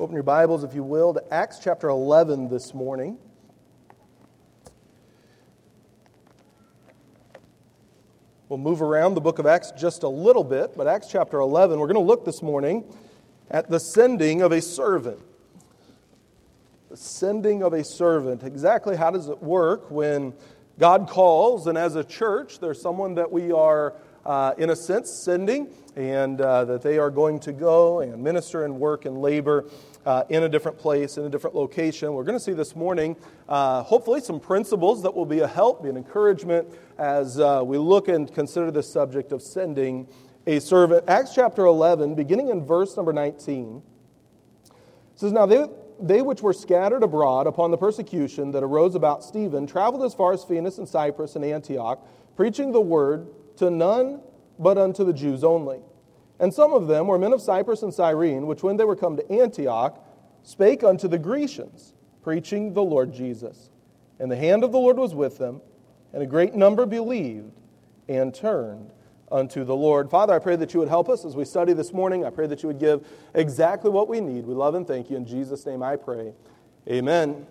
Open your Bibles, if you will, to Acts chapter 11 this morning. We'll move around the book of Acts just a little bit, but Acts chapter 11, we're going to look this morning at the sending of a servant. The sending of a servant. Exactly how does it work when God calls, and as a church, there's someone that we are, uh, in a sense, sending, and uh, that they are going to go and minister and work and labor uh, in a different place, in a different location. We're going to see this morning, uh, hopefully, some principles that will be a help, be an encouragement as uh, we look and consider the subject of sending a servant. Acts chapter 11, beginning in verse number 19, says, Now they, they which were scattered abroad upon the persecution that arose about Stephen traveled as far as Phoenix and Cyprus and Antioch, preaching the word to none but unto the Jews only. And some of them were men of Cyprus and Cyrene, which when they were come to Antioch, spake unto the Grecians, preaching the Lord Jesus. And the hand of the Lord was with them, and a great number believed and turned unto the Lord. Father, I pray that you would help us as we study this morning. I pray that you would give exactly what we need. We love and thank you. In Jesus' name I pray. Amen.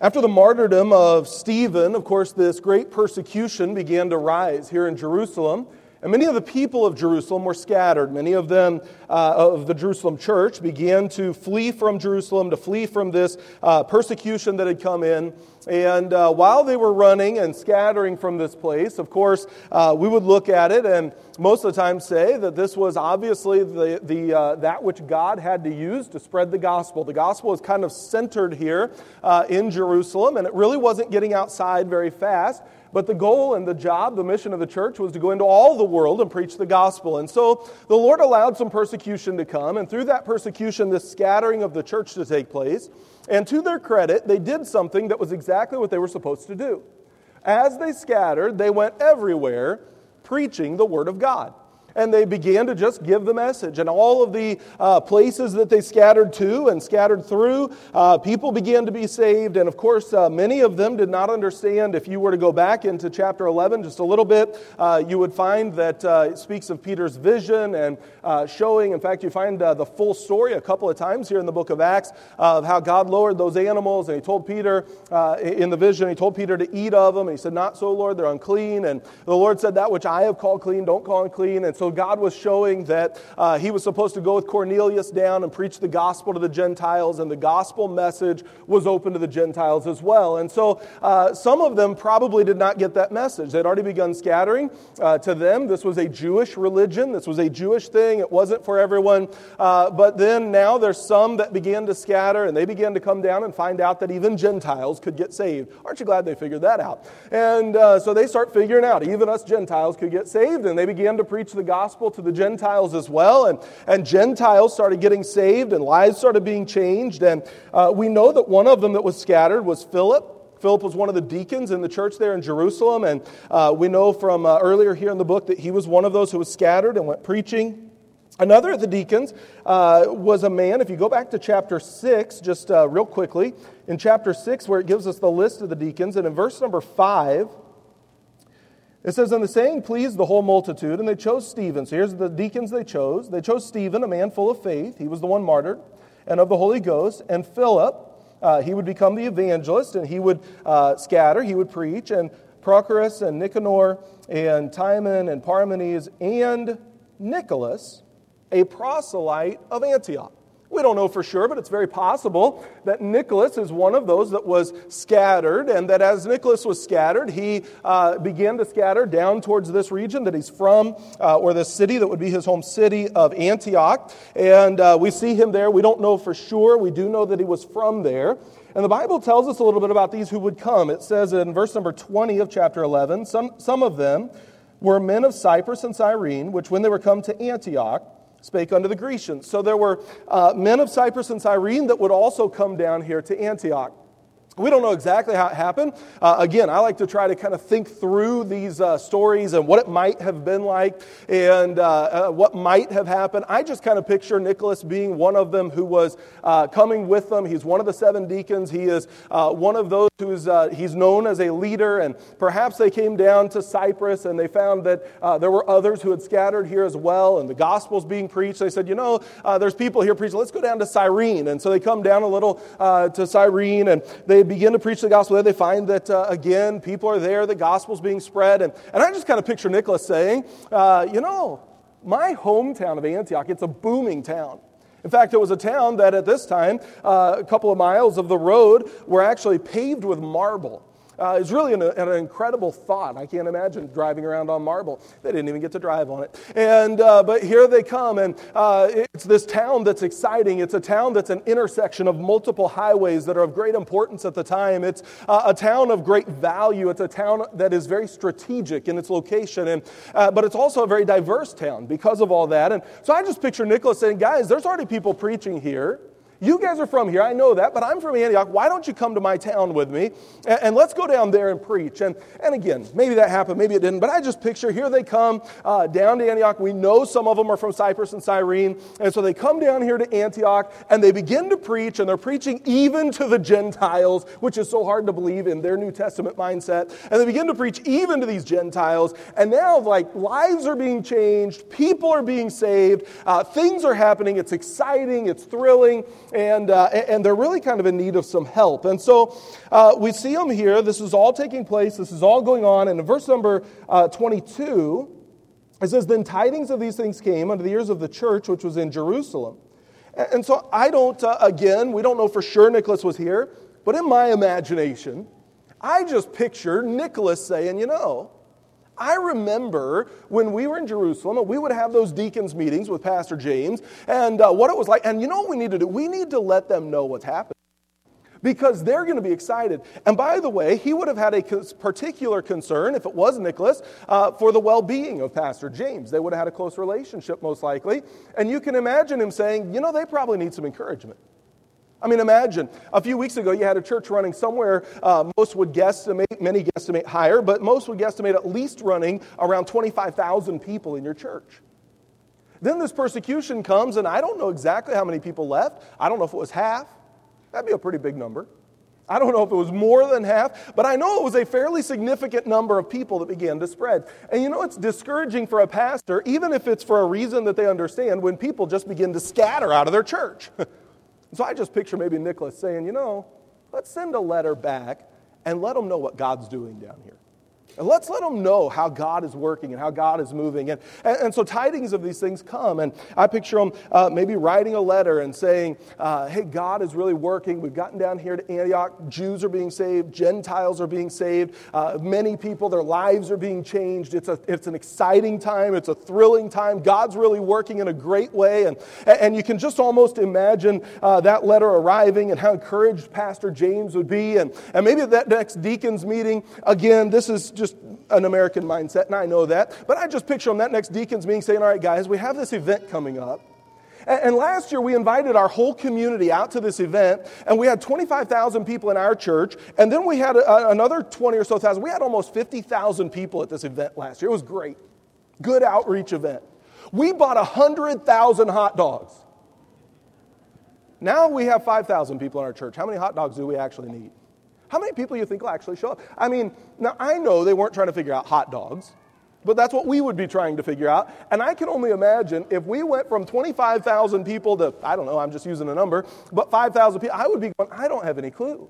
After the martyrdom of Stephen, of course, this great persecution began to rise here in Jerusalem. And many of the people of Jerusalem were scattered. Many of them, uh, of the Jerusalem church, began to flee from Jerusalem, to flee from this uh, persecution that had come in. And uh, while they were running and scattering from this place, of course, uh, we would look at it and most of the time say that this was obviously the, the, uh, that which God had to use to spread the gospel. The gospel is kind of centered here uh, in Jerusalem, and it really wasn't getting outside very fast. But the goal and the job, the mission of the church was to go into all the world and preach the gospel. And so the Lord allowed some persecution to come, and through that persecution, this scattering of the church to take place. And to their credit, they did something that was exactly what they were supposed to do. As they scattered, they went everywhere preaching the Word of God and they began to just give the message. And all of the uh, places that they scattered to and scattered through, uh, people began to be saved. And of course, uh, many of them did not understand. If you were to go back into chapter 11 just a little bit, uh, you would find that uh, it speaks of Peter's vision and uh, showing. In fact, you find the full story a couple of times here in the book of Acts of how God lowered those animals. And he told Peter in the vision, he told Peter to eat of them. And he said, Not so, Lord, they're unclean. And the Lord said, That which I have called clean, don't call unclean. And so God was showing that uh, he was supposed to go with Cornelius down and preach the gospel to the Gentiles, and the gospel message was open to the Gentiles as well. And so uh, some of them probably did not get that message. They'd already begun scattering. Uh, to them, this was a Jewish religion, this was a Jewish thing. It wasn't for everyone. Uh, but then now there's some that began to scatter, and they began to come down and find out that even Gentiles could get saved. Aren't you glad they figured that out? And uh, so they start figuring out even us Gentiles could get saved, and they began to preach the gospel to the Gentiles as well. And, and Gentiles started getting saved, and lives started being changed. And uh, we know that one of them that was scattered was Philip. Philip was one of the deacons in the church there in Jerusalem, and uh, we know from uh, earlier here in the book that he was one of those who was scattered and went preaching. Another of the deacons uh, was a man, if you go back to chapter 6, just uh, real quickly, in chapter 6, where it gives us the list of the deacons, and in verse number 5, it says, And the saying pleased the whole multitude, and they chose Stephen. So here's the deacons they chose. They chose Stephen, a man full of faith. He was the one martyred, and of the Holy Ghost. And Philip, uh, he would become the evangelist, and he would uh, scatter, he would preach. And Prochorus and Nicanor and Timon and Parmenas and Nicholas, a proselyte of Antioch. We don't know for sure, but it's very possible that Nicholas is one of those that was scattered, and that as Nicholas was scattered, he uh, began to scatter down towards this region that he's from, uh, or the city that would be his home city of Antioch. And uh, we see him there. We don't know for sure. We do know that he was from there. And the Bible tells us a little bit about these who would come. It says in verse number 20 of chapter 11 some, some of them were men of Cyprus and Cyrene, which when they were come to Antioch, spake unto the Grecians. So there were uh, men of Cyprus and Cyrene that would also come down here to Antioch. We don't know exactly how it happened. Uh, again, I like to try to kind of think through these uh, stories and what it might have been like and uh, uh what might have happened. I just kind of picture Nicholas being one of them who was uh, coming with them. He's one of the seven deacons. He is uh, one of those who's he's known as a leader. And perhaps they came down to Cyprus and they found that there were others who had scattered here as well. And the gospel's being preached. They said, you know, there's people here preaching. Let's go down to Cyrene. And so they come down a little to Cyrene and they begin to preach the gospel there, they find that, uh, again, people are there, the gospel's being spread. And, and I just kind of picture Nicholas saying, uh, you know, my hometown of Antioch, it's a booming town. In fact, it was a town that at this time, uh, a couple of miles of the road were actually paved with marble. Uh, it's really an, an, incredible thought. I can't imagine driving around on marble. They didn't even get to drive on it. And, uh, but here they come, and uh, it's this town that's exciting. It's a town that's an intersection of multiple highways that are of great importance at the time. It's uh, a town of great value. It's a town that is very strategic in its location, and, uh, but it's also a very diverse town because of all that. And so I just picture Nicholas saying, guys, there's already people preaching here. You guys are from here, I know that, but I'm from Antioch. Why don't you come to my town with me? And, and let's go down there and preach. And, and again, maybe that happened, maybe it didn't, but I just picture here they come uh, down to Antioch. We know some of them are from Cyprus and Cyrene. And so they come down here to Antioch and they begin to preach, and they're preaching even to the Gentiles, which is so hard to believe in their New Testament mindset. And they begin to preach even to these Gentiles. And now, like, lives are being changed, people are being saved, uh, things are happening. It's exciting, it's thrilling and, uh, and they're really kind of in need of some help. And so uh, we see them here. This is all taking place, this is all going on. And in verse number uh, 22, it says, Then tidings of these things came unto the ears of the church which was in Jerusalem. And so I don't, uh, again, we don't know for sure Nicholas was here, but in my imagination, I just picture Nicholas saying, you know, I remember when we were in Jerusalem, we would have those deacons meetings with Pastor James and uh, what it was like. And you know what we need to do? We need to let them know what's happening because they're going to be excited. And by the way, he would have had a particular concern, if it was Nicholas, uh, for the well being of Pastor James. They would have had a close relationship, most likely. And you can imagine him saying, you know, they probably need some encouragement. I mean, imagine a few weeks ago you had a church running somewhere, uh, most would guesstimate, many guesstimate higher, but most would guesstimate at least running around 25,000 people in your church. Then this persecution comes, and I don't know exactly how many people left. I don't know if it was half. That'd be a pretty big number. I don't know if it was more than half, but I know it was a fairly significant number of people that began to spread. And you know, it's discouraging for a pastor, even if it's for a reason that they understand, when people just begin to scatter out of their church. So I just picture maybe Nicholas saying, you know, let's send a letter back and let them know what God's doing down here. And let's let them know how God is working and how God is moving. And, and, and so tidings of these things come. And I picture them uh, maybe writing a letter and saying, uh, hey, God is really working. We've gotten down here to Antioch. Jews are being saved, Gentiles are being saved. Uh, many people, their lives are being changed. It's, a, it's an exciting time, it's a thrilling time. God's really working in a great way. And, and you can just almost imagine uh, that letter arriving and how encouraged Pastor James would be. And, and maybe at that next deacons meeting, again, this is just an American mindset, and I know that. But I just picture on that next deacons meeting saying, All right, guys, we have this event coming up. And last year, we invited our whole community out to this event, and we had 25,000 people in our church. And then we had a, another 20 or so thousand. We had almost 50,000 people at this event last year. It was great. Good outreach event. We bought 100,000 hot dogs. Now we have 5,000 people in our church. How many hot dogs do we actually need? How many people you think will actually show up? I mean, now I know they weren't trying to figure out hot dogs, but that's what we would be trying to figure out. And I can only imagine if we went from 25,000 people to, I don't know, I'm just using a number, but 5,000 people, I would be going, I don't have any clue.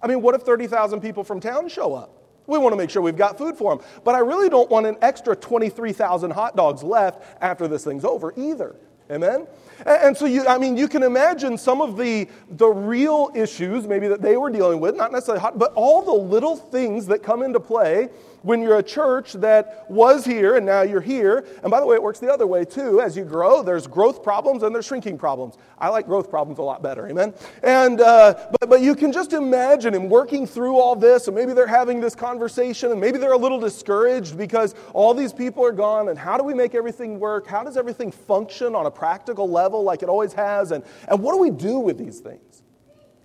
I mean, what if 30,000 people from town show up? We want to make sure we've got food for them. But I really don't want an extra 23,000 hot dogs left after this thing's over either. Amen? And so, you, I mean, you can imagine some of the, the real issues maybe that they were dealing with, not necessarily hot, but all the little things that come into play when you're a church that was here and now you're here. And by the way, it works the other way too. As you grow, there's growth problems and there's shrinking problems. I like growth problems a lot better, amen? And, uh, but, but you can just imagine him working through all this, and maybe they're having this conversation, and maybe they're a little discouraged because all these people are gone, and how do we make everything work? How does everything function on a practical level like it always has? And, and what do we do with these things?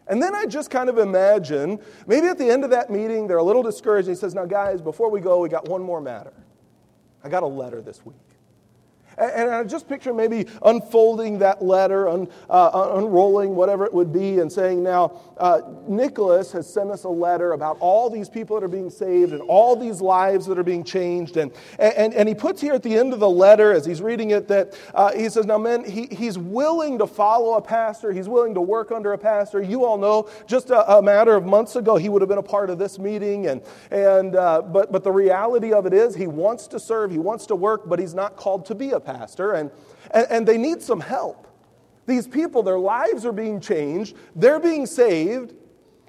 And then I just kind of imagine maybe at the end of that meeting, they're a little discouraged. He says, Now, guys, before we go, we got one more matter. I got a letter this week. And I just picture maybe unfolding that letter, un, uh, unrolling whatever it would be, and saying, Now, uh, Nicholas has sent us a letter about all these people that are being saved and all these lives that are being changed. And, and, and he puts here at the end of the letter, as he's reading it, that uh, he says, Now, men, he, he's willing to follow a pastor, he's willing to work under a pastor. You all know just a, a matter of months ago, he would have been a part of this meeting. And, and, uh, but, but the reality of it is, he wants to serve, he wants to work, but he's not called to be a pastor, and, and, and they need some help. These people, their lives are being changed, they're being saved,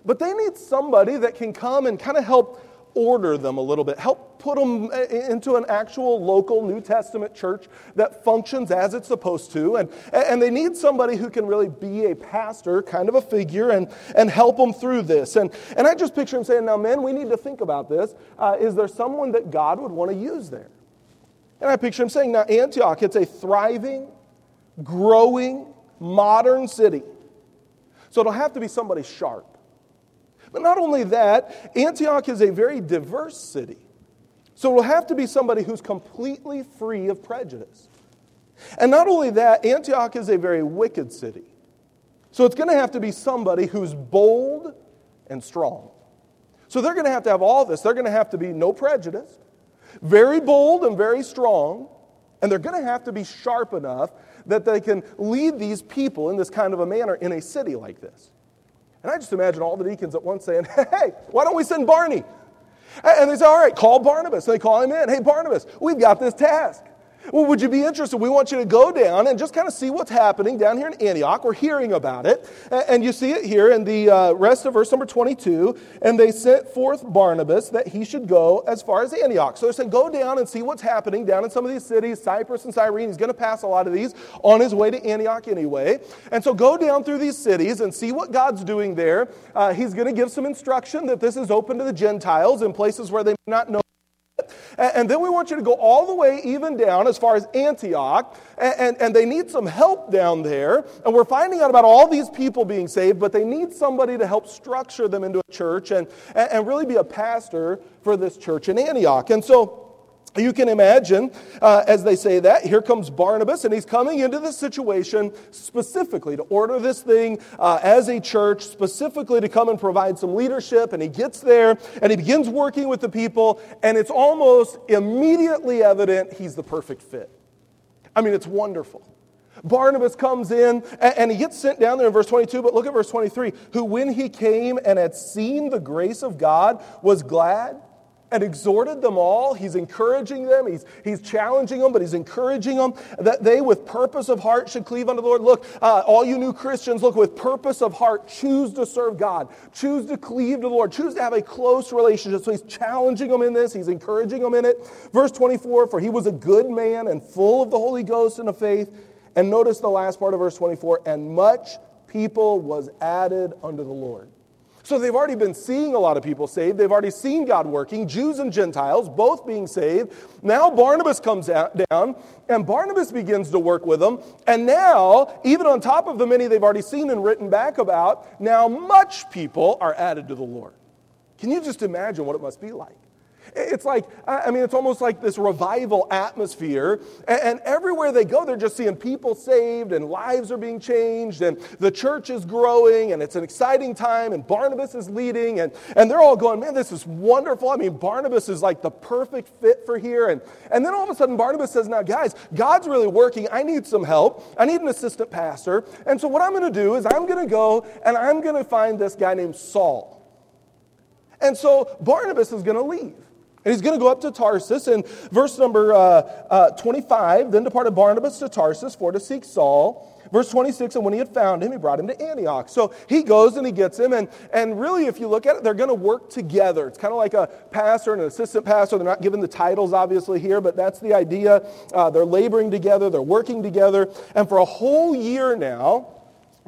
but they need somebody that can come and kind of help order them a little bit, help put them into an actual local New Testament church that functions as it's supposed to. And, and they need somebody who can really be a pastor, kind of a figure, and, and help them through this. And, and I just picture him saying, Now, men, we need to think about this. Uh, is there someone that God would want to use there? And I picture him saying, now, Antioch, it's a thriving, growing, modern city. So it'll have to be somebody sharp. But not only that, Antioch is a very diverse city. So it'll have to be somebody who's completely free of prejudice. And not only that, Antioch is a very wicked city. So it's going to have to be somebody who's bold and strong. So they're going to have to have all this. They're going to have to be no prejudice very bold and very strong, and they're going to have to be sharp enough that they can lead these people in this kind of a manner in a city like this. And I just imagine all the deacons at once saying, Hey, why don't we send Barney? And they say, All right, call Barnabas. And they call him in. Hey, Barnabas, we've got this task. Well, would you be interested? We want you to go down and just kind of see what's happening down here in Antioch. We're hearing about it. And you see it here in the uh, rest of verse number 22. And they sent forth Barnabas that he should go as far as Antioch. So they're saying, go down and see what's happening down in some of these cities, Cyprus and Cyrene. He's going to pass a lot of these on his way to Antioch anyway. And so go down through these cities and see what God's doing there. Uh, he's going to give some instruction that this is open to the Gentiles in places where they may not know and then we want you to go all the way even down as far as Antioch. And, and, and, they need some help down there. And we're finding out about all these people being saved, but they need somebody to help structure them into a church and, and really be a pastor for this church in Antioch. And so you can imagine, uh, as they say that, here comes Barnabas, and he's coming into this situation specifically to order this thing uh, as a church, specifically to come and provide some leadership. And he gets there and he begins working with the people, and it's almost immediately evident he's the perfect fit. I mean, it's wonderful. Barnabas comes in and, and he gets sent down there in verse 22, but look at verse 23 who, when he came and had seen the grace of God, was glad and exhorted them all. He's encouraging them. He's, he's challenging them, but he's encouraging them that they, with purpose of heart, should cleave unto the Lord. Look, uh, all you new Christians, look, with purpose of heart, choose to serve God. Choose to cleave to the Lord. Choose to have a close relationship. So he's challenging them in this. He's encouraging them in it. Verse 24 For he was a good man and full of the Holy Ghost and of faith. And notice the last part of verse 24 and much people was added unto the Lord. So they've already been seeing a lot of people saved. They've already seen God working, Jews and Gentiles both being saved. Now Barnabas comes down, and Barnabas begins to work with them. And now, even on top of the many they've already seen and written back about, now much people are added to the Lord. Can you just imagine what it must be like? It's like, I mean, it's almost like this revival atmosphere. And, everywhere they go, they're just seeing people saved and lives are being changed and the church is growing and it's an exciting time and Barnabas is leading and, and they're all going, man, this is wonderful. I mean, Barnabas is like the perfect fit for here. And, and then all of a sudden, Barnabas says, now, guys, God's really working. I need some help. I need an assistant pastor. And so what I'm going to do is I'm going to go and I'm going to find this guy named Saul. And so Barnabas is going to leave. And he's going to go up to Tarsus. In verse number uh, uh, 25, then departed Barnabas to Tarsus for to seek Saul. Verse 26, and when he had found him, he brought him to Antioch. So he goes and he gets him. And, and really, if you look at it, they're going to work together. It's kind of like a pastor and an assistant pastor. They're not given the titles, obviously, here, but that's the idea. Uh, they're laboring together, they're working together. And for a whole year now,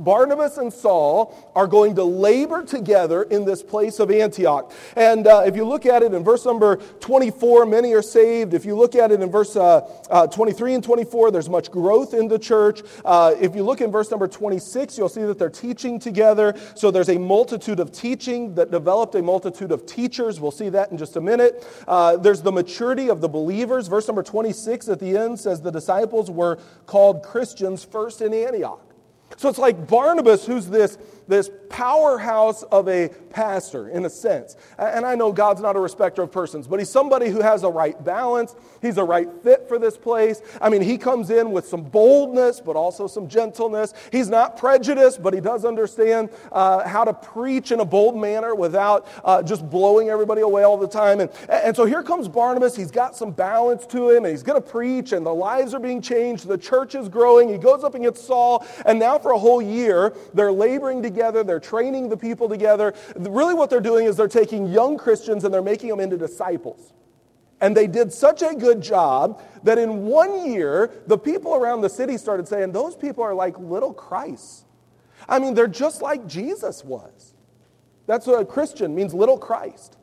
Barnabas and Saul are going to labor together in this place of Antioch. And uh, if you look at it in verse number 24, many are saved. If you look at it in verse uh, uh, 23 and 24, there's much growth in the church. Uh, if you look in verse number 26, you'll see that they're teaching together. So there's a multitude of teaching that developed a multitude of teachers. We'll see that in just a minute. Uh, there's the maturity of the believers. Verse number 26 at the end says the disciples were called Christians first in Antioch. So it's like Barnabas, who's this, this powerhouse of a pastor, in a sense. And I know God's not a respecter of persons, but he's somebody who has a right balance. He's a right fit for this place. I mean, he comes in with some boldness, but also some gentleness. He's not prejudiced, but he does understand uh, how to preach in a bold manner without uh, just blowing everybody away all the time. And, and so here comes Barnabas. He's got some balance to him, and he's going to preach, and the lives are being changed. The church is growing. He goes up against Saul, and now for a whole year, they're laboring together, they're training the people together. Really, what they're doing is they're taking young Christians and they're making them into disciples. And they did such a good job that in one year, the people around the city started saying, Those people are like little Christ. I mean, they're just like Jesus was. That's what a Christian means, little Christ.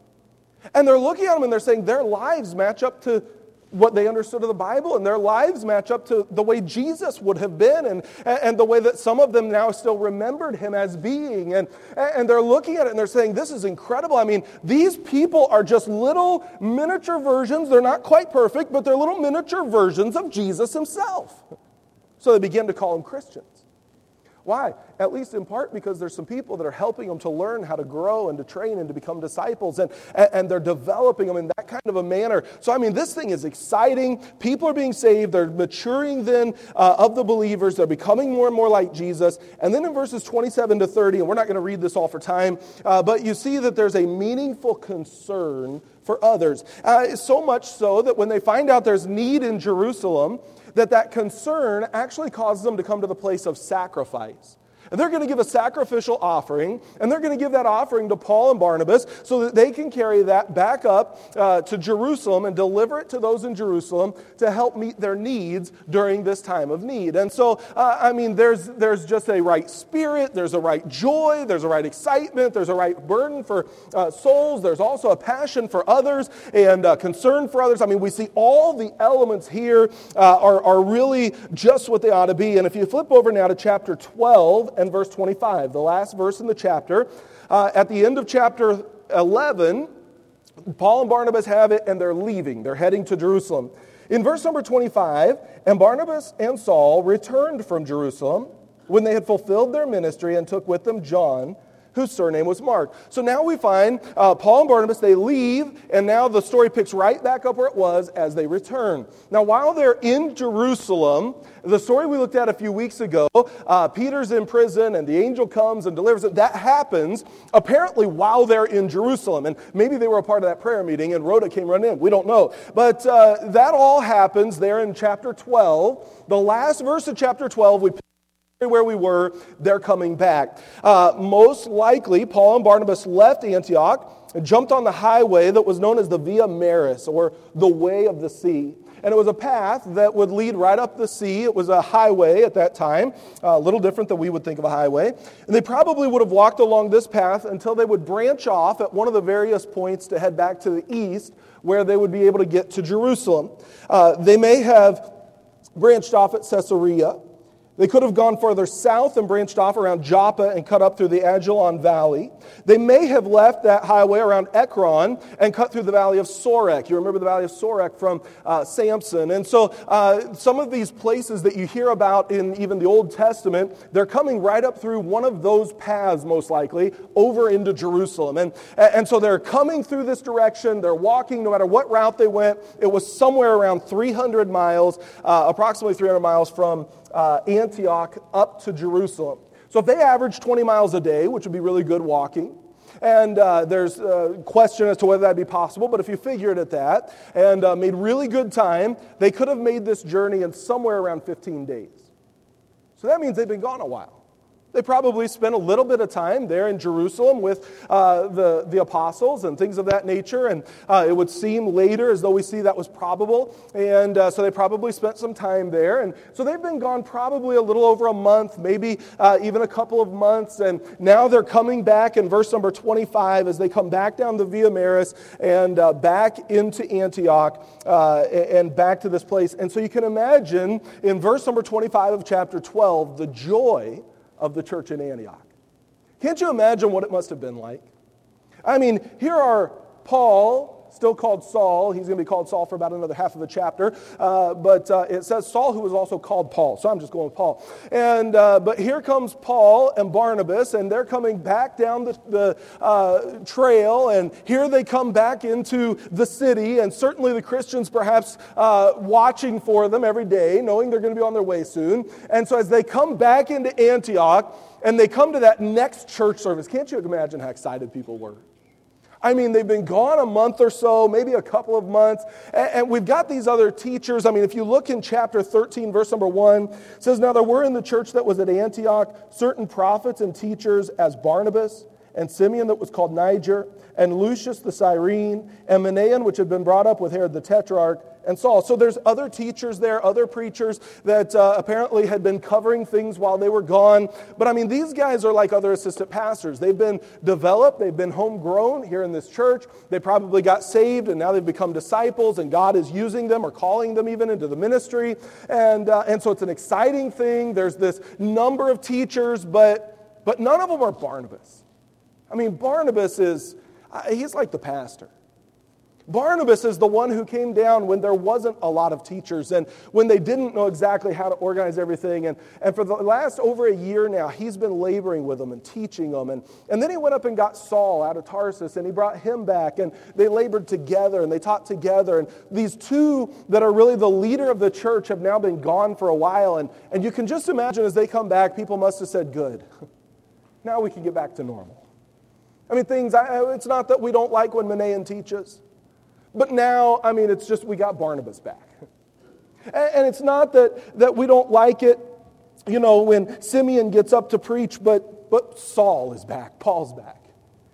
And they're looking at them and they're saying their lives match up to what they understood of the Bible, and their lives match up to the way Jesus would have been, and, and the way that some of them now still remembered him as being. And, and they're looking at it and they're saying, This is incredible. I mean, these people are just little miniature versions. They're not quite perfect, but they're little miniature versions of Jesus himself. So they begin to call them Christians. Why? At least in part because there's some people that are helping them to learn how to grow and to train and to become disciples, and, and they're developing them in that kind of a manner. So, I mean, this thing is exciting. People are being saved. They're maturing then uh, of the believers. They're becoming more and more like Jesus. And then in verses 27 to 30, and we're not going to read this all for time, uh, but you see that there's a meaningful concern for others. Uh, so much so that when they find out there's need in Jerusalem, that that concern actually causes them to come to the place of sacrifice. And they're going to give a sacrificial offering, and they're going to give that offering to Paul and Barnabas so that they can carry that back up uh, to Jerusalem and deliver it to those in Jerusalem to help meet their needs during this time of need. And so, uh, I mean, there's, there's just a right spirit, there's a right joy, there's a right excitement, there's a right burden for uh, souls, there's also a passion for others and uh, concern for others. I mean, we see all the elements here uh, are, are really just what they ought to be. And if you flip over now to chapter 12, and verse 25, the last verse in the chapter. Uh, at the end of chapter 11, Paul and Barnabas have it and they're leaving. They're heading to Jerusalem. In verse number 25, and Barnabas and Saul returned from Jerusalem when they had fulfilled their ministry and took with them John whose surname was Mark. So now we find uh, Paul and Barnabas, they leave, and now the story picks right back up where it was as they return. Now, while they're in Jerusalem, the story we looked at a few weeks ago, uh, Peter's in prison and the angel comes and delivers it. That happens apparently while they're in Jerusalem. And maybe they were a part of that prayer meeting and Rhoda came running in. We don't know. But uh, that all happens there in chapter 12. The last verse of chapter 12, we where we were, they're coming back. Uh, most likely, Paul and Barnabas left Antioch and jumped on the highway that was known as the Via Maris, or the Way of the Sea. And it was a path that would lead right up the sea. It was a highway at that time, a little different than we would think of a highway. And they probably would have walked along this path until they would branch off at one of the various points to head back to the east, where they would be able to get to Jerusalem. Uh, they may have branched off at Caesarea. They could have gone further south and branched off around Joppa and cut up through the Ajalon Valley. They may have left that highway around Ekron and cut through the valley of Sorek. You remember the valley of Sorek from uh, Samson. And so uh, some of these places that you hear about in even the Old Testament, they're coming right up through one of those paths, most likely, over into Jerusalem. And, and so they're coming through this direction. They're walking no matter what route they went. It was somewhere around 300 miles, uh, approximately 300 miles from uh, Antioch up to Jerusalem. So if they average 20 miles a day, which would be really good walking, and uh, there's a question as to whether that'd be possible, but if you figure it at that and uh, made really good time, they could have made this journey in somewhere around 15 days. So that means they've been gone a while. They probably spent a little bit of time there in Jerusalem with uh, the, the apostles and things of that nature. And uh, it would seem later as though we see that was probable. And uh, so they probably spent some time there. And so they've been gone probably a little over a month, maybe uh, even a couple of months. And now they're coming back in verse number 25 as they come back down the Via Maris and uh, back into Antioch uh, and back to this place. And so you can imagine in verse number 25 of chapter 12 the joy of the church in Antioch. Can't you imagine what it must have been like? I mean, here are Paul, still called Saul. He's going to be called Saul for about another half of a chapter. Uh, but uh, it says Saul, who was also called Paul. So I'm just going with Paul. And, uh, but here comes Paul and Barnabas, and they're coming back down the, the uh, trail. And here they come back into the city. And certainly the Christians perhaps uh, watching for them every day, knowing they're going to be on their way soon. And so as they come back into Antioch, and they come to that next church service, can't you imagine how excited people were? I mean, they've been gone a month or so, maybe a couple of months. And, and, we've got these other teachers. I mean, if you look in chapter 13, verse number 1, says, Now there were in the church that was at Antioch certain prophets and teachers as Barnabas and Simeon that was called Niger, and Lucius the Cyrene, and Manaen, which had been brought up with Herod the Tetrarch, and Saul. So there's other teachers there, other preachers that uh, apparently had been covering things while they were gone. But I mean, these guys are like other assistant pastors. They've been developed, they've been homegrown here in this church. They probably got saved, and now they've become disciples, and God is using them or calling them even into the ministry. And, uh, and so it's an exciting thing. There's this number of teachers, but, but none of them are Barnabas. I mean, Barnabas is, uh, he's like the pastor. Barnabas is the one who came down when there wasn't a lot of teachers and when they didn't know exactly how to organize everything. And, and for the last over a year now, he's been laboring with them and teaching them. And, and then he went up and got Saul out of Tarsus and he brought him back. And they labored together and they taught together. And these two that are really the leader of the church have now been gone for a while. And, and you can just imagine as they come back, people must have said, Good. Now we can get back to normal. I mean, things, it's not that we don't like when Manaen teaches. But now, I mean, it's just we got Barnabas back. And it's not that, that we don't like it, you know, when Simeon gets up to preach, but, but Saul is back, Paul's back.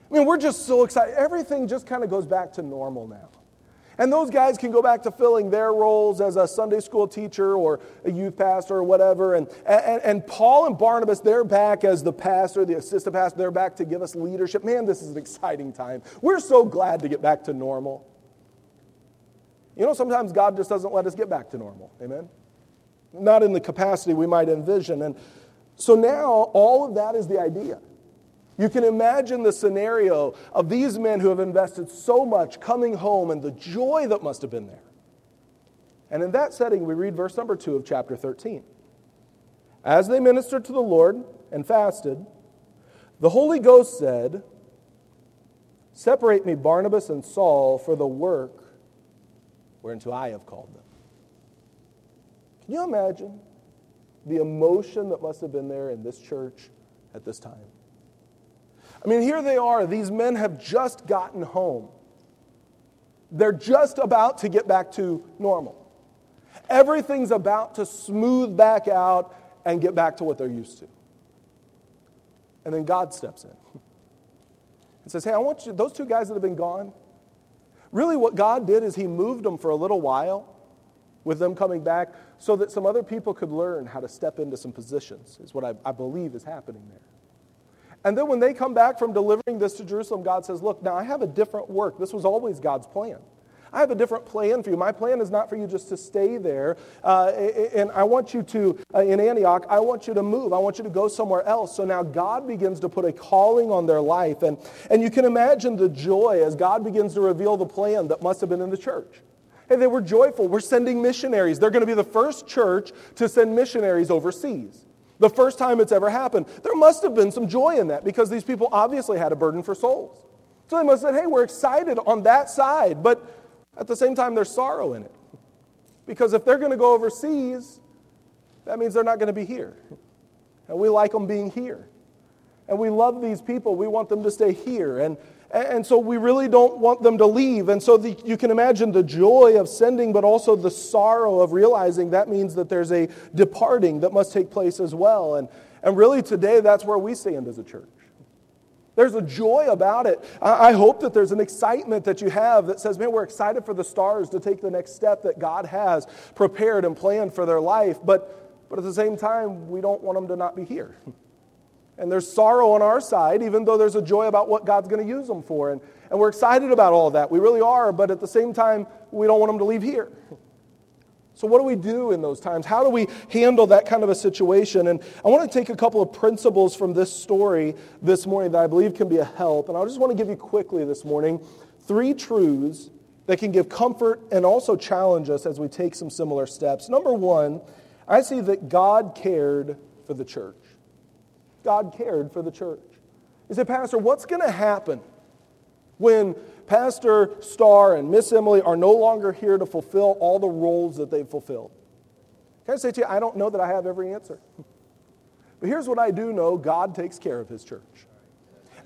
I mean, we're just so excited. Everything just kind of goes back to normal now. And those guys can go back to filling their roles as a Sunday school teacher or a youth pastor or whatever. And, and, and Paul and Barnabas, they're back as the pastor, the assistant pastor. They're back to give us leadership. Man, this is an exciting time. We're so glad to get back to normal. You know, sometimes God just doesn't let us get back to normal. Amen? Not in the capacity we might envision. And so now all of that is the idea. You can imagine the scenario of these men who have invested so much coming home and the joy that must have been there. And in that setting, we read verse number 2 of chapter 13. As they ministered to the Lord and fasted, the Holy Ghost said, Separate me, Barnabas and Saul, for the work whereunto I have called them. Can you imagine the emotion that must have been there in this church at this time? I mean, here they are. These men have just gotten home. They're just about to get back to normal. Everything's about to smooth back out and get back to what they're used to. And then God steps in and says, Hey, I want you, those two guys that have been gone, Really, what God did is He moved them for a little while with them coming back so that some other people could learn how to step into some positions, is what I, I believe is happening there. And then when they come back from delivering this to Jerusalem, God says, Look, now I have a different work. This was always God's plan. I have a different plan for you. My plan is not for you just to stay there. Uh, and I want you to, uh, in Antioch, I want you to move. I want you to go somewhere else. So now God begins to put a calling on their life. And, and you can imagine the joy as God begins to reveal the plan that must have been in the church. Hey, they were joyful. We're sending missionaries. They're going to be the first church to send missionaries overseas. The first time it's ever happened. There must have been some joy in that because these people obviously had a burden for souls. So they must have said, hey, we're excited on that side. But at the same time, there's sorrow in it. Because if they're going to go overseas, that means they're not going to be here. And we like them being here. And we love these people. We want them to stay here. And, And so we really don't want them to leave. And so the, you can imagine the joy of sending, but also the sorrow of realizing that means that there's a departing that must take place as well. And, and really, today, that's where we stand as a church. There's a joy about it. I hope that there's an excitement that you have that says, man, we're excited for the Starrs to take the next step that God has prepared and planned for their life. But, but at the same time, we don't want them to not be here. And there's sorrow on our side, even though there's a joy about what God's going to use them for. And, and we're excited about all that. We really are, but at the same time, we don't want them to leave here. So, what do we do in those times? How do we handle that kind of a situation? And I want to take a couple of principles from this story this morning that I believe can be a help. And I just want to give you quickly this morning three truths that can give comfort and also challenge us as we take some similar steps. Number one, I see that God cared for the church. God cared for the church. You say, Pastor, what's going to happen when Pastor Starr and Miss Emily are no longer here to fulfill all the roles that they've fulfilled? Can I say to you, I don't know that I have every answer. But here's what I do know God takes care of his church.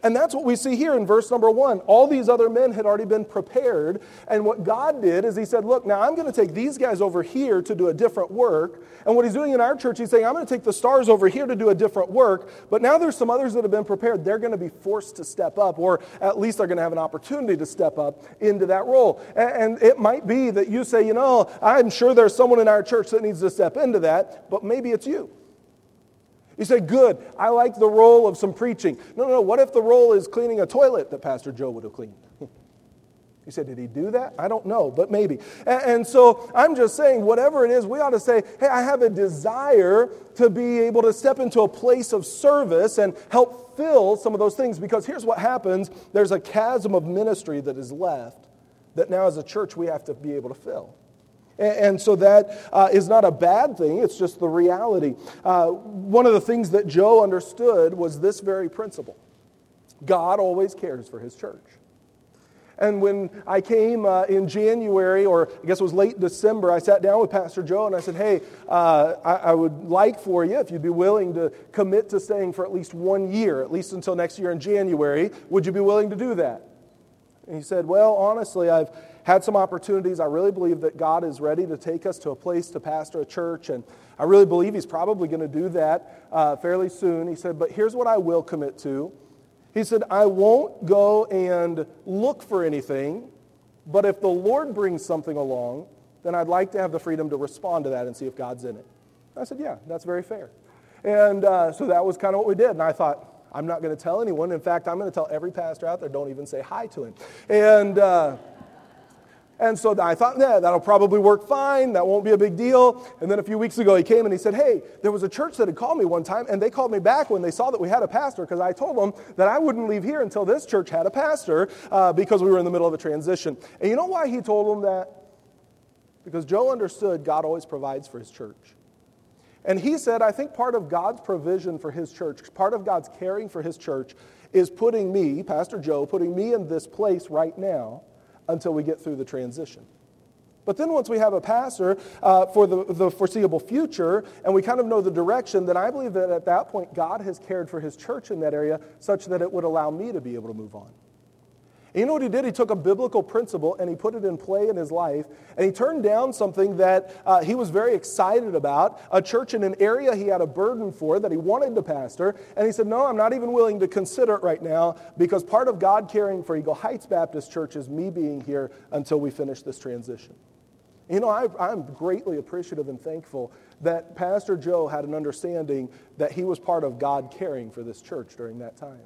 And that's what we see here in verse number one. All these other men had already been prepared. And what God did is He said, Look, now I'm going to take these guys over here to do a different work. And what He's doing in our church, He's saying, I'm going to take the Starrs over here to do a different work. But now there's some others that have been prepared. They're going to be forced to step up, or at least they're going to have an opportunity to step up into that role. And it might be that you say, You know, I'm sure there's someone in our church that needs to step into that, but maybe it's you. You say, good, I like the role of some preaching. No, no, no. What if the role is cleaning a toilet that Pastor Joe would have cleaned? You said, did he do that? I don't know, but maybe. And, and, so I'm just saying, whatever it is, we ought to say, hey, I have a desire to be able to step into a place of service and help fill some of those things. Because here's what happens there's a chasm of ministry that is left that now as a church we have to be able to fill. And so that uh, is not a bad thing, it's just the reality. Uh, one of the things that Joe understood was this very principle God always cares for his church. And when I came uh, in January, or I guess it was late December, I sat down with Pastor Joe and I said, Hey, uh, I, I, would like for you, if you'd be willing to commit to staying for at least one year, at least until next year in January, would you be willing to do that? And he said, Well, honestly, I've had some opportunities. I really believe that God is ready to take us to a place to pastor a church, and I really believe He's probably going to do that uh, fairly soon. He said, But here's what I will commit to. He said, I won't go and look for anything, but if the Lord brings something along, then I'd like to have the freedom to respond to that and see if God's in it. I said, Yeah, that's very fair. And uh, so that was kind of what we did. And I thought, I'm not going to tell anyone. In fact, I'm going to tell every pastor out there, don't even say hi to him. And. Uh, and so I thought, yeah, that'll probably work fine. That won't be a big deal. And then a few weeks ago, he came and he said, hey, there was a church that had called me one time, and they called me back when they saw that we had a pastor because I told them that I wouldn't leave here until this church had a pastor uh, because we were in the middle of a transition. And you know why he told them that? Because Joe understood God always provides for his church. And he said, I think part of God's provision for his church, part of God's caring for his church, is putting me, Pastor Joe, putting me in this place right now until we get through the transition. But then once we have a pastor uh, for the, the foreseeable future and we kind of know the direction, then I believe that at that point God has cared for his church in that area such that it would allow me to be able to move on. And you know what he did? He took a biblical principle and he put it in play in his life, and he turned down something that uh, he was very excited about a church in an area he had a burden for that he wanted to pastor. And he said, No, I'm not even willing to consider it right now because part of God caring for Eagle Heights Baptist Church is me being here until we finish this transition. You know, I, am greatly appreciative and thankful that Pastor Joe had an understanding that he was part of God caring for this church during that time.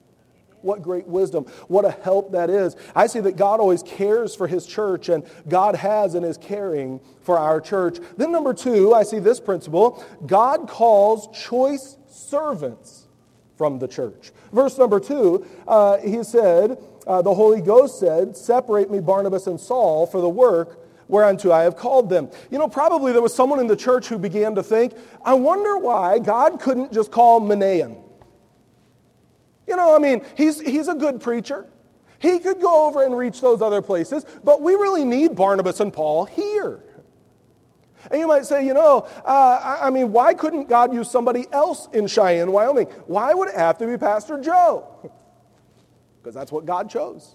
What great wisdom. What a help that is. I see that God always cares for his church, and God has and is caring for our church. Then, number two, I see this principle God calls choice servants from the church. Verse number two, uh, he said, uh, The Holy Ghost said, Separate me, Barnabas and Saul, for the work whereunto I have called them. You know, probably there was someone in the church who began to think, I wonder why God couldn't just call Manaen. You know, I mean, he's, he's a good preacher. He could go over and reach those other places, but we really need Barnabas and Paul here. And you might say, you know, uh, I mean, why couldn't God use somebody else in Cheyenne, Wyoming? Why would it have to be Pastor Joe? Because that's what God chose.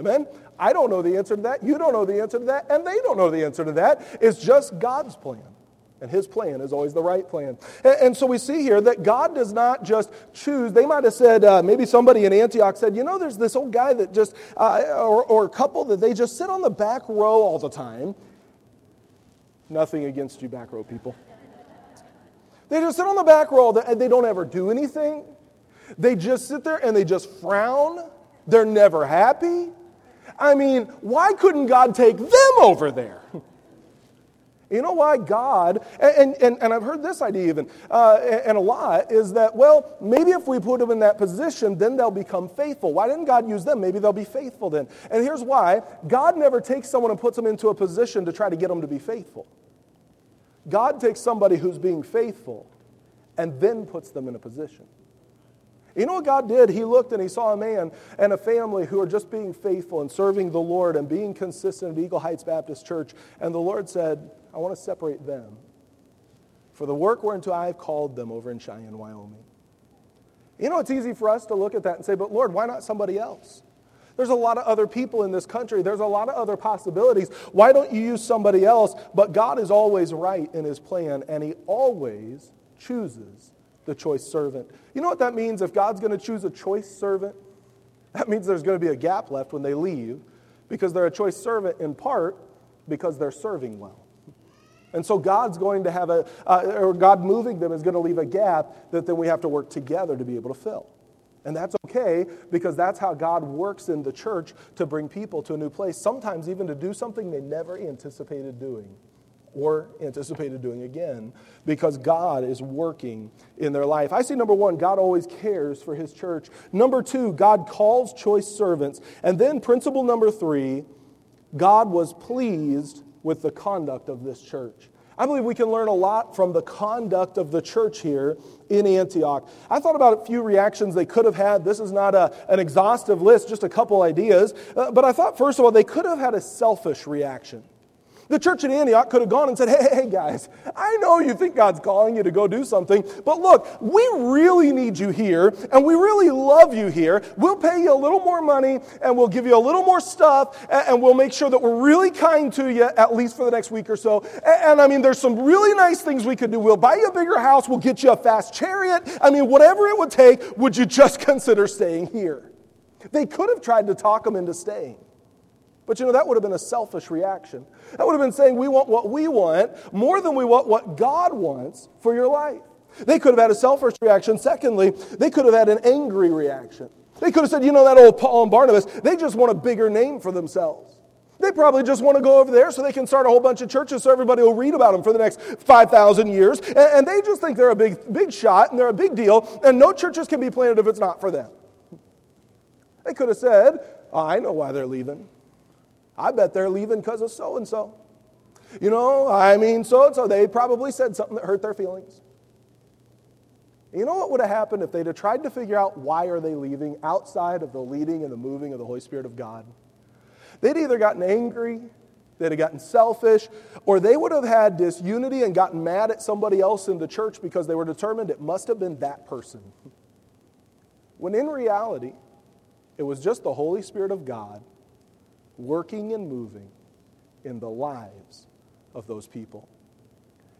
Amen? I don't know the answer to that. You don't know the answer to that. And they don't know the answer to that. It's just God's plan. And his plan is always the right plan. And, and so we see here that God does not just choose. They might have said, uh, maybe somebody in Antioch said, you know, there's this old guy that just, uh, or, or a couple that they just sit on the back row all the time. Nothing against you, back row people. They just sit on the back row and they don't ever do anything. They just sit there and they just frown. They're never happy. I mean, why couldn't God take them over there? You know why God, and, and, and I've heard this idea even, uh, and a lot, is that, well, maybe if we put them in that position, then they'll become faithful. Why didn't God use them? Maybe they'll be faithful then. And here's why God never takes someone and puts them into a position to try to get them to be faithful. God takes somebody who's being faithful and then puts them in a position. You know what God did? He looked and he saw a man and a family who are just being faithful and serving the Lord and being consistent at Eagle Heights Baptist Church. And the Lord said, I want to separate them for the work whereunto I have called them over in Cheyenne, Wyoming. You know, it's easy for us to look at that and say, but Lord, why not somebody else? There's a lot of other people in this country. There's a lot of other possibilities. Why don't you use somebody else? But God is always right in his plan, and he always chooses the choice servant. You know what that means? If God's going to choose a choice servant, that means there's going to be a gap left when they leave because they're a choice servant in part because they're serving well. And so God's going to have a, uh, or God moving them is going to leave a gap that then we have to work together to be able to fill. And that's okay because that's how God works in the church to bring people to a new place, sometimes even to do something they never anticipated doing or anticipated doing again because God is working in their life. I see number one, God always cares for his church. Number two, God calls choice servants. And then principle number three, God was pleased with the conduct of this church. I believe we can learn a lot from the conduct of the church here in Antioch. I thought about a few reactions they could have had. This is not a, an exhaustive list, just a couple ideas. Uh, but I thought, first of all, they could have had a selfish reaction. The church in Antioch could have gone and said, hey, hey, guys, I know you think God's calling you to go do something, but look, we really need you here, and we really love you here. We'll pay you a little more money, and we'll give you a little more stuff, and we'll make sure that we're really kind to you, at least for the next week or so. And, and I mean, there's some really nice things we could do. We'll buy you a bigger house, we'll get you a fast chariot. I mean, whatever it would take, would you just consider staying here? They could have tried to talk them into staying. But you know, that would have been a selfish reaction. That would have been saying, we want what we want more than we want what God wants for your life. They could have had a selfish reaction. Secondly, they could have had an angry reaction. They could have said, you know, that old Paul and Barnabas, they just want a bigger name for themselves. They probably just want to go over there so they can start a whole bunch of churches so everybody will read about them for the next 5,000 years. And, they just think they're a big, big shot and they're a big deal, and no churches can be planted if it's not for them. They could have said, I know why they're leaving. I bet they're leaving because of so and so. You know, I mean, so and so, they probably said something that hurt their feelings. You know what would have happened if they'd have tried to figure out why are they leaving outside of the leading and the moving of the Holy Spirit of God? They'd either gotten angry, they'd have gotten selfish, or they would have had disunity and gotten mad at somebody else in the church because they were determined it must have been that person. When in reality, it was just the Holy Spirit of God working and moving in the lives of those people.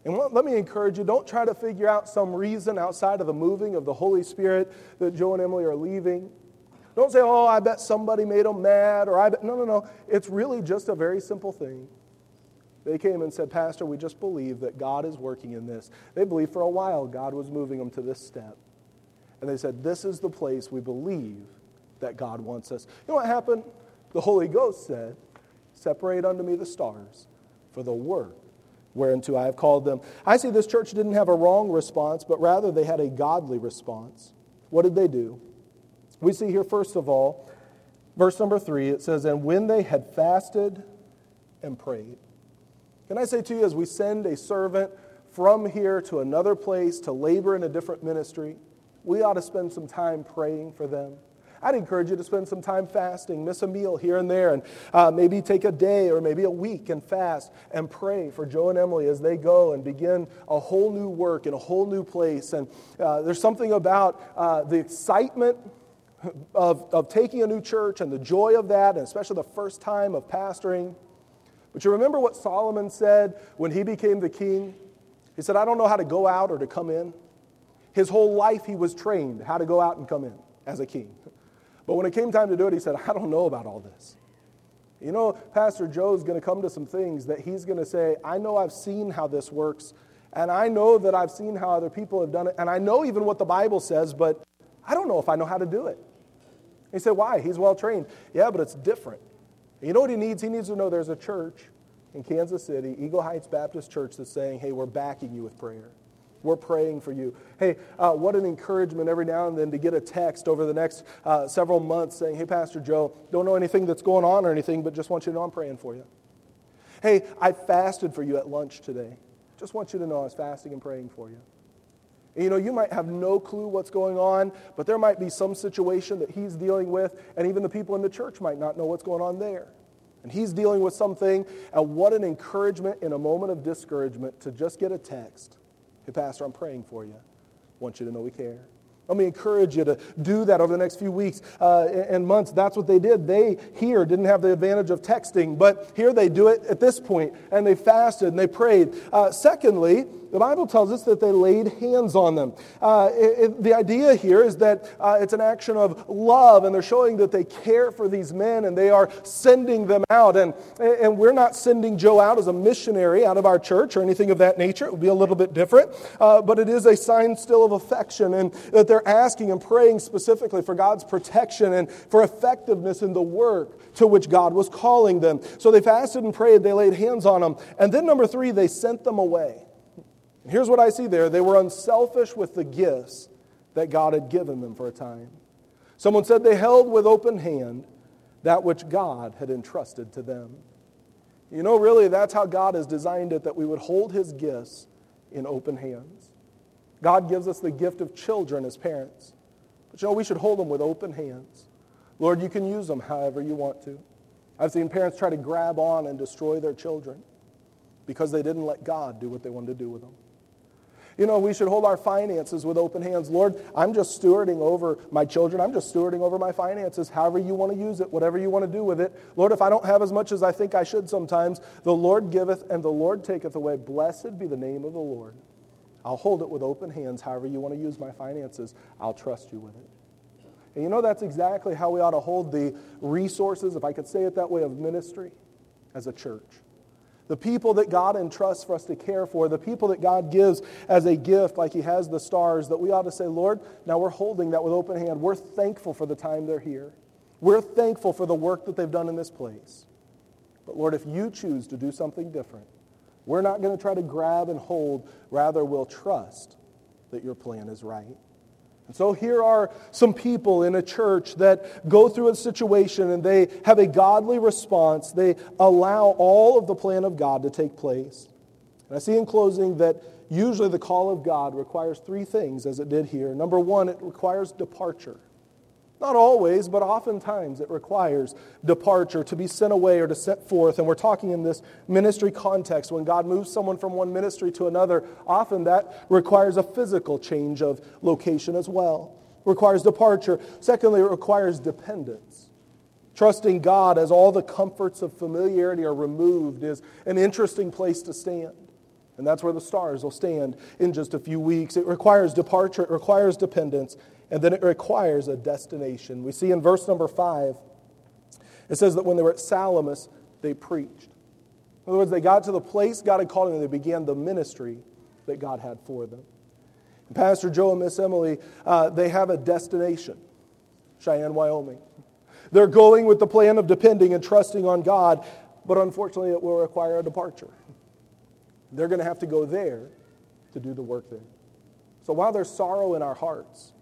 And let me encourage you don't try to figure out some reason outside of the moving of the Holy Spirit that Joe and Emily are leaving. Don't say, oh, I bet somebody made them mad, or I bet. No, no, no. It's really just a very simple thing. They came and said, Pastor, we just believe that God is working in this. They believed for a while God was moving them to this step. And they said, This is the place we believe that God wants us. You know what happened? The Holy Ghost said, Separate unto me the Starrs for the work whereunto I have called them. I see this church didn't have a wrong response, but rather they had a godly response. What did they do? We see here, first of all, verse number three, it says, And when they had fasted and prayed. Can I say to you, as we send a servant from here to another place to labor in a different ministry, we ought to spend some time praying for them. I'd encourage you to spend some time fasting, miss a meal here and there, and uh, maybe take a day or maybe a week and fast and pray for Joe and Emily as they go and begin a whole new work in a whole new place. And uh, there's something about uh, the excitement of, of taking a new church and the joy of that, and especially the first time of pastoring. But you remember what Solomon said when he became the king? He said, I don't know how to go out or to come in. His whole life he was trained how to go out and come in as a king. But when it came time to do it, he said, I don't know about all this. You know, Pastor Joe's going to come to some things that he's going to say, I know I've seen how this works, and I know that I've seen how other people have done it, and I know even what the Bible says, but I don't know if I know how to do it. He said, Why? He's well trained. Yeah, but it's different. You know what he needs? He needs to know there's a church in Kansas City, Eagle Heights Baptist Church, that's saying, Hey, we're backing you with prayer. We're praying for you. Hey, uh, what an encouragement every now and then to get a text over the next uh, several months saying, Hey, Pastor Joe, don't know anything that's going on or anything, but just want you to know I'm praying for you. Hey, I fasted for you at lunch today. Just want you to know I was fasting and praying for you. And, you know, you might have no clue what's going on, but there might be some situation that he's dealing with, and even the people in the church might not know what's going on there. And he's dealing with something, and what an encouragement in a moment of discouragement to just get a text Hey, Pastor, I'm praying for you. I want you to know we care. Let me encourage you to do that over the next few weeks uh, and months. That's what they did. They here didn't have the advantage of texting, but here they do it at this point, and they fasted and they prayed. Uh, secondly, the Bible tells us that they laid hands on them. Uh, it, it, the idea here is that uh, it's an action of love, and they're showing that they care for these men and they are sending them out. And, and we're not sending Joe out as a missionary out of our church or anything of that nature. It would be a little bit different, uh, but it is a sign still of affection, and that they're asking and praying specifically for God's protection and for effectiveness in the work to which God was calling them. So they fasted and prayed, they laid hands on them. And then, number three, they sent them away. Here's what I see there they were unselfish with the gifts that God had given them for a time. Someone said they held with open hand that which God had entrusted to them. You know, really, that's how God has designed it that we would hold His gifts in open hands. God gives us the gift of children as parents. But you know, we should hold them with open hands. Lord, you can use them however you want to. I've seen parents try to grab on and destroy their children because they didn't let God do what they wanted to do with them. You know, we should hold our finances with open hands. Lord, I'm just stewarding over my children. I'm just stewarding over my finances, however you want to use it, whatever you want to do with it. Lord, if I don't have as much as I think I should sometimes, the Lord giveth and the Lord taketh away. Blessed be the name of the Lord. I'll hold it with open hands, however you want to use my finances. I'll trust you with it. And you know, that's exactly how we ought to hold the resources, if I could say it that way, of ministry as a church the people that God entrusts for us to care for, the people that God gives as a gift, like He has the Starrs, that we ought to say, Lord, now we're holding that with open hand. We're thankful for the time they're here. We're thankful for the work that they've done in this place. But Lord, if you choose to do something different, we're not going to try to grab and hold. Rather, we'll trust that your plan is right. And so here are some people in a church that go through a situation and they have a godly response. They allow all of the plan of God to take place. And I see in closing that usually the call of God requires three things, as it did here. Number one, it requires departure. Not always, but oftentimes it requires departure to be sent away or to set forth. And we're talking in this ministry context. When God moves someone from one ministry to another, often that requires a physical change of location as well. requires departure. Secondly, it requires dependence. Trusting God as all the comforts of familiarity are removed is an interesting place to stand. And that's where the Starrs will stand in just a few weeks. It requires departure, it requires dependence, and then it requires a destination. We see in verse number five, it says that when they were at Salamis, they preached. In other words, they got to the place God had called them, and they began the ministry that God had for them. And Pastor Joe and Miss Emily, uh, they have a destination Cheyenne, Wyoming. They're going with the plan of depending and trusting on God, but unfortunately, it will require a departure. They're going to have to go there to do the work there. So while there's sorrow in our hearts,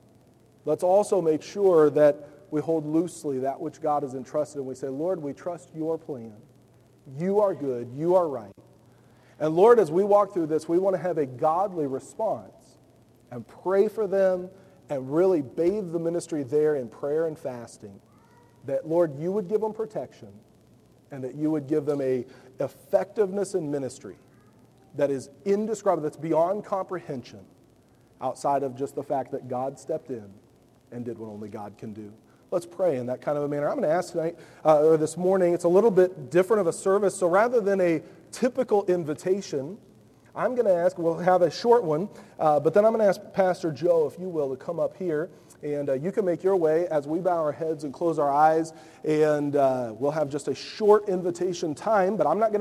Let's also make sure that we hold loosely that which God has entrusted and we say, Lord, we trust your plan. You are good. You are right. And Lord, as we walk through this, we want to have a godly response and pray for them and really bathe the ministry there in prayer and fasting. That, Lord, you would give them protection and that you would give them a effectiveness in ministry that is indescribable, that's beyond comprehension outside of just the fact that God stepped in and did what only God can do. let's pray in that kind of a manner. I'm going to ask tonight, uh, or this morning, it's a little bit different of a service. So rather than a typical invitation, I'm going to ask, we'll have a short one, uh, but then I'm going to ask Pastor Joe, if you will, to come up here. And uh, you can make your way as we bow our heads and close our eyes. And uh, we'll have just a short invitation time, but I'm not going to